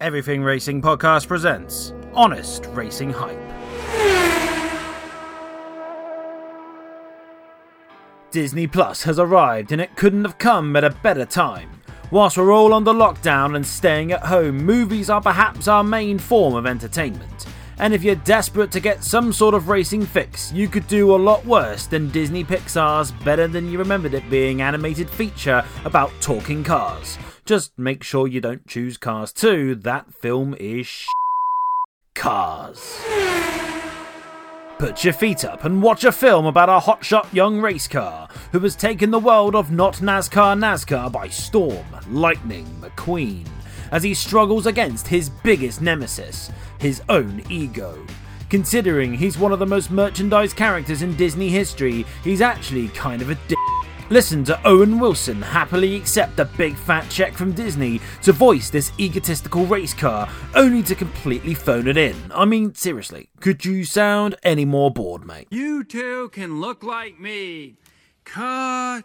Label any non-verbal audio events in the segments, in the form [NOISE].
Everything Racing Podcast presents Honest Racing Hype. Disney Plus has arrived and it couldn't have come at a better time. Whilst we're all under lockdown and staying at home, movies are perhaps our main form of entertainment. And if you're desperate to get some sort of racing fix, you could do a lot worse than Disney Pixar's Better Than You Remembered It Being animated feature about talking cars. Just make sure you don't choose Cars 2, that film is sh- Cars. Put your feet up and watch a film about a hotshot young race car who has taken the world of not NASCAR NASCAR by storm, Lightning McQueen, as he struggles against his biggest nemesis, his own ego. Considering he's one of the most merchandised characters in Disney history, he's actually kind of a dick. Listen to Owen Wilson happily accept a big fat check from Disney to voice this egotistical race car, only to completely phone it in. I mean, seriously, could you sound any more bored, mate? You too can look like me. Ka-chow.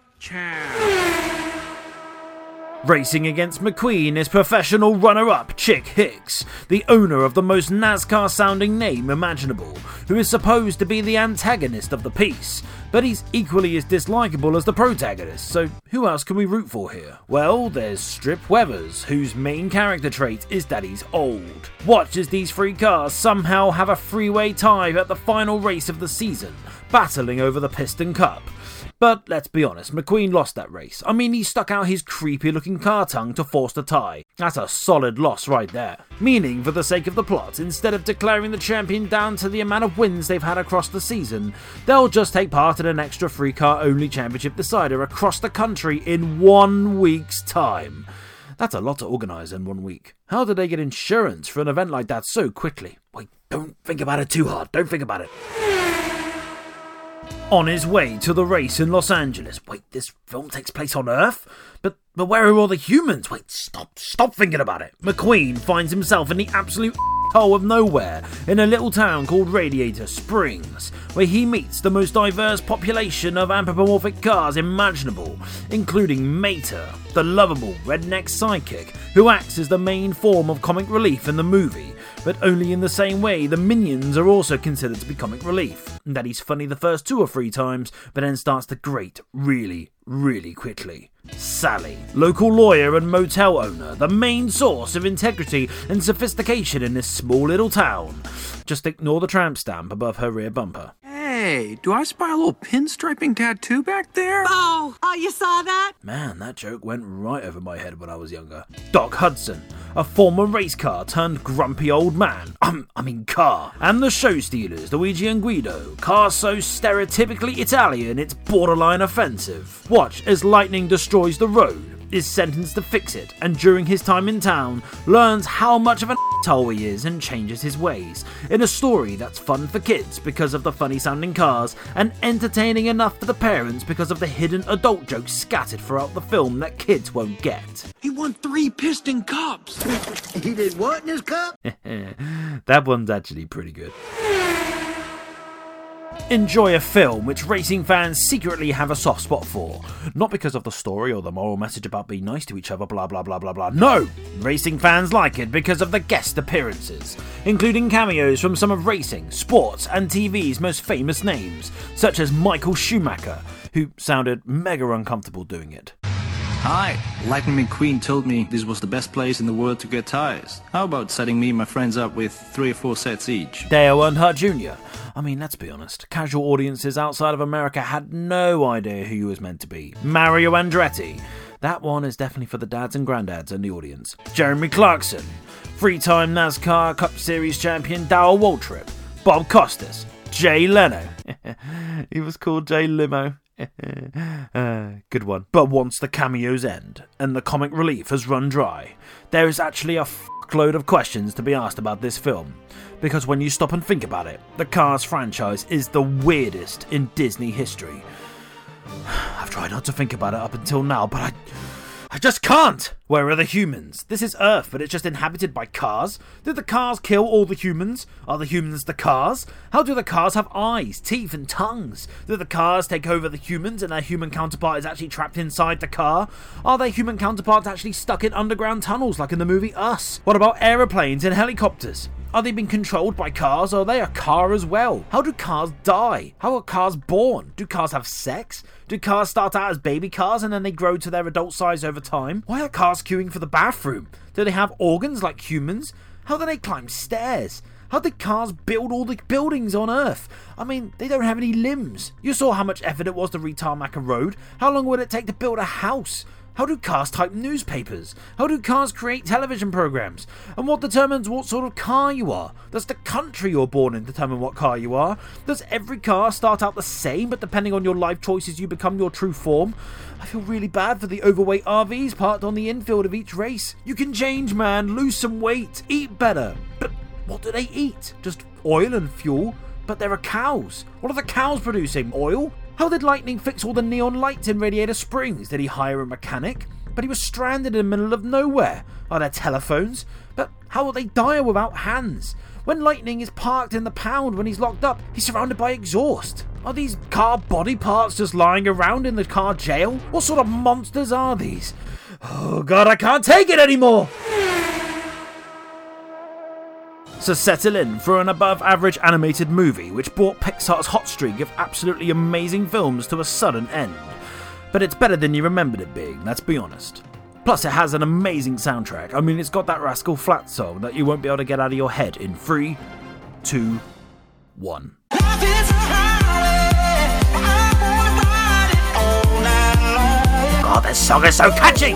Racing against McQueen is professional runner up Chick Hicks, the owner of the most NASCAR sounding name imaginable, who is supposed to be the antagonist of the piece. But he's equally as dislikable as the protagonist, so who else can we root for here? Well, there's Strip Weathers, whose main character trait is that he's old. Watch as these three cars somehow have a freeway tie at the final race of the season, battling over the Piston Cup. But let's be honest, McQueen lost that race. I mean, he stuck out his creepy looking car tongue to force the tie. That's a solid loss right there. Meaning, for the sake of the plot, instead of declaring the champion down to the amount of wins they've had across the season, they'll just take part in an extra free car only championship decider across the country in one week's time. That's a lot to organise in one week. How did they get insurance for an event like that so quickly? Wait, don't think about it too hard. Don't think about it. On his way to the race in Los Angeles. Wait, this film takes place on Earth? But but where are all the humans? Wait, stop, stop thinking about it. McQueen finds himself in the absolute hole of nowhere in a little town called Radiator Springs, where he meets the most diverse population of anthropomorphic cars imaginable, including Mater, the lovable redneck sidekick who acts as the main form of comic relief in the movie, but only in the same way the minions are also considered to be comic relief. That he's funny the first two or three times, but then starts to grate really, really quickly. Sally, local lawyer and motel owner, the main source of integrity and sophistication in this small little town. Just ignore the tramp stamp above her rear bumper. Hey, do I spy a little pinstriping tattoo back there? Oh, oh, you saw that? Man, that joke went right over my head when I was younger. Doc Hudson, a former race car turned grumpy old man. Um, [CLEARS THROAT] I mean car. And the show stealers, Luigi and Guido. Car so stereotypically Italian, it's borderline offensive. Watch as lightning destroys the road. Is sentenced to fix it, and during his time in town, learns how much of an asshole he is and changes his ways. In a story that's fun for kids because of the funny sounding cars, and entertaining enough for the parents because of the hidden adult jokes scattered throughout the film that kids won't get. He won three piston cups. [LAUGHS] He did what in his cup? [LAUGHS] that one's actually pretty good. Enjoy a film which racing fans secretly have a soft spot for. Not because of the story or the moral message about being nice to each other, blah blah blah blah blah. No! Racing fans like it because of the guest appearances, including cameos from some of racing, sports, and TV's most famous names, such as Michael Schumacher, who sounded mega uncomfortable doing it. Hi, Lightning McQueen told me this was the best place in the world to get tires. How about setting me and my friends up with three or four sets each? Dale Earnhardt Jr. I mean, let's be honest, casual audiences outside of America had no idea who he was meant to be. Mario Andretti. That one is definitely for the dads and granddads in the audience. Jeremy Clarkson. Three time NASCAR Cup Series champion Darrell Waltrip. Bob Costas. Jay Leno. [LAUGHS] he was called Jay Limo. [LAUGHS] uh, good one. But once the cameos end and the comic relief has run dry, there is actually a fuckload of questions to be asked about this film. Because when you stop and think about it, the Cars franchise is the weirdest in Disney history. [SIGHS] I've tried not to think about it up until now, but I. I just can't! Where are the humans? This is Earth, but it's just inhabited by cars. Did the cars kill all the humans? Are the humans the cars? How do the cars have eyes, teeth, and tongues? Do the cars take over the humans and their human counterpart is actually trapped inside the car? Are their human counterparts actually stuck in underground tunnels like in the movie Us? What about aeroplanes and helicopters? Are they being controlled by cars? Oh, or are they a car as well? How do cars die? How are cars born? Do cars have sex? Do cars start out as baby cars and then they grow to their adult size over time? Why are cars queuing for the bathroom? Do they have organs like humans? How do they climb stairs? How did cars build all the buildings on Earth? I mean, they don't have any limbs. You saw how much effort it was to retarmac a road. How long would it take to build a house? How do cars type newspapers? How do cars create television programs? And what determines what sort of car you are? Does the country you're born in determine what car you are? Does every car start out the same, but depending on your life choices, you become your true form? I feel really bad for the overweight RVs parked on the infield of each race. You can change, man, lose some weight, eat better. But what do they eat? Just oil and fuel? But there are cows. What are the cows producing? Oil? How did Lightning fix all the neon lights in Radiator Springs? Did he hire a mechanic? But he was stranded in the middle of nowhere. Are there telephones? But how will they die without hands? When Lightning is parked in the pound when he's locked up, he's surrounded by exhaust. Are these car body parts just lying around in the car jail? What sort of monsters are these? Oh god, I can't take it anymore! So settle in for an above average animated movie which brought Pixar's hot streak of absolutely amazing films to a sudden end. But it's better than you remembered it being, let's be honest. Plus, it has an amazing soundtrack. I mean, it's got that Rascal Flat song that you won't be able to get out of your head in 3, 2, 1. God, this song is so catchy!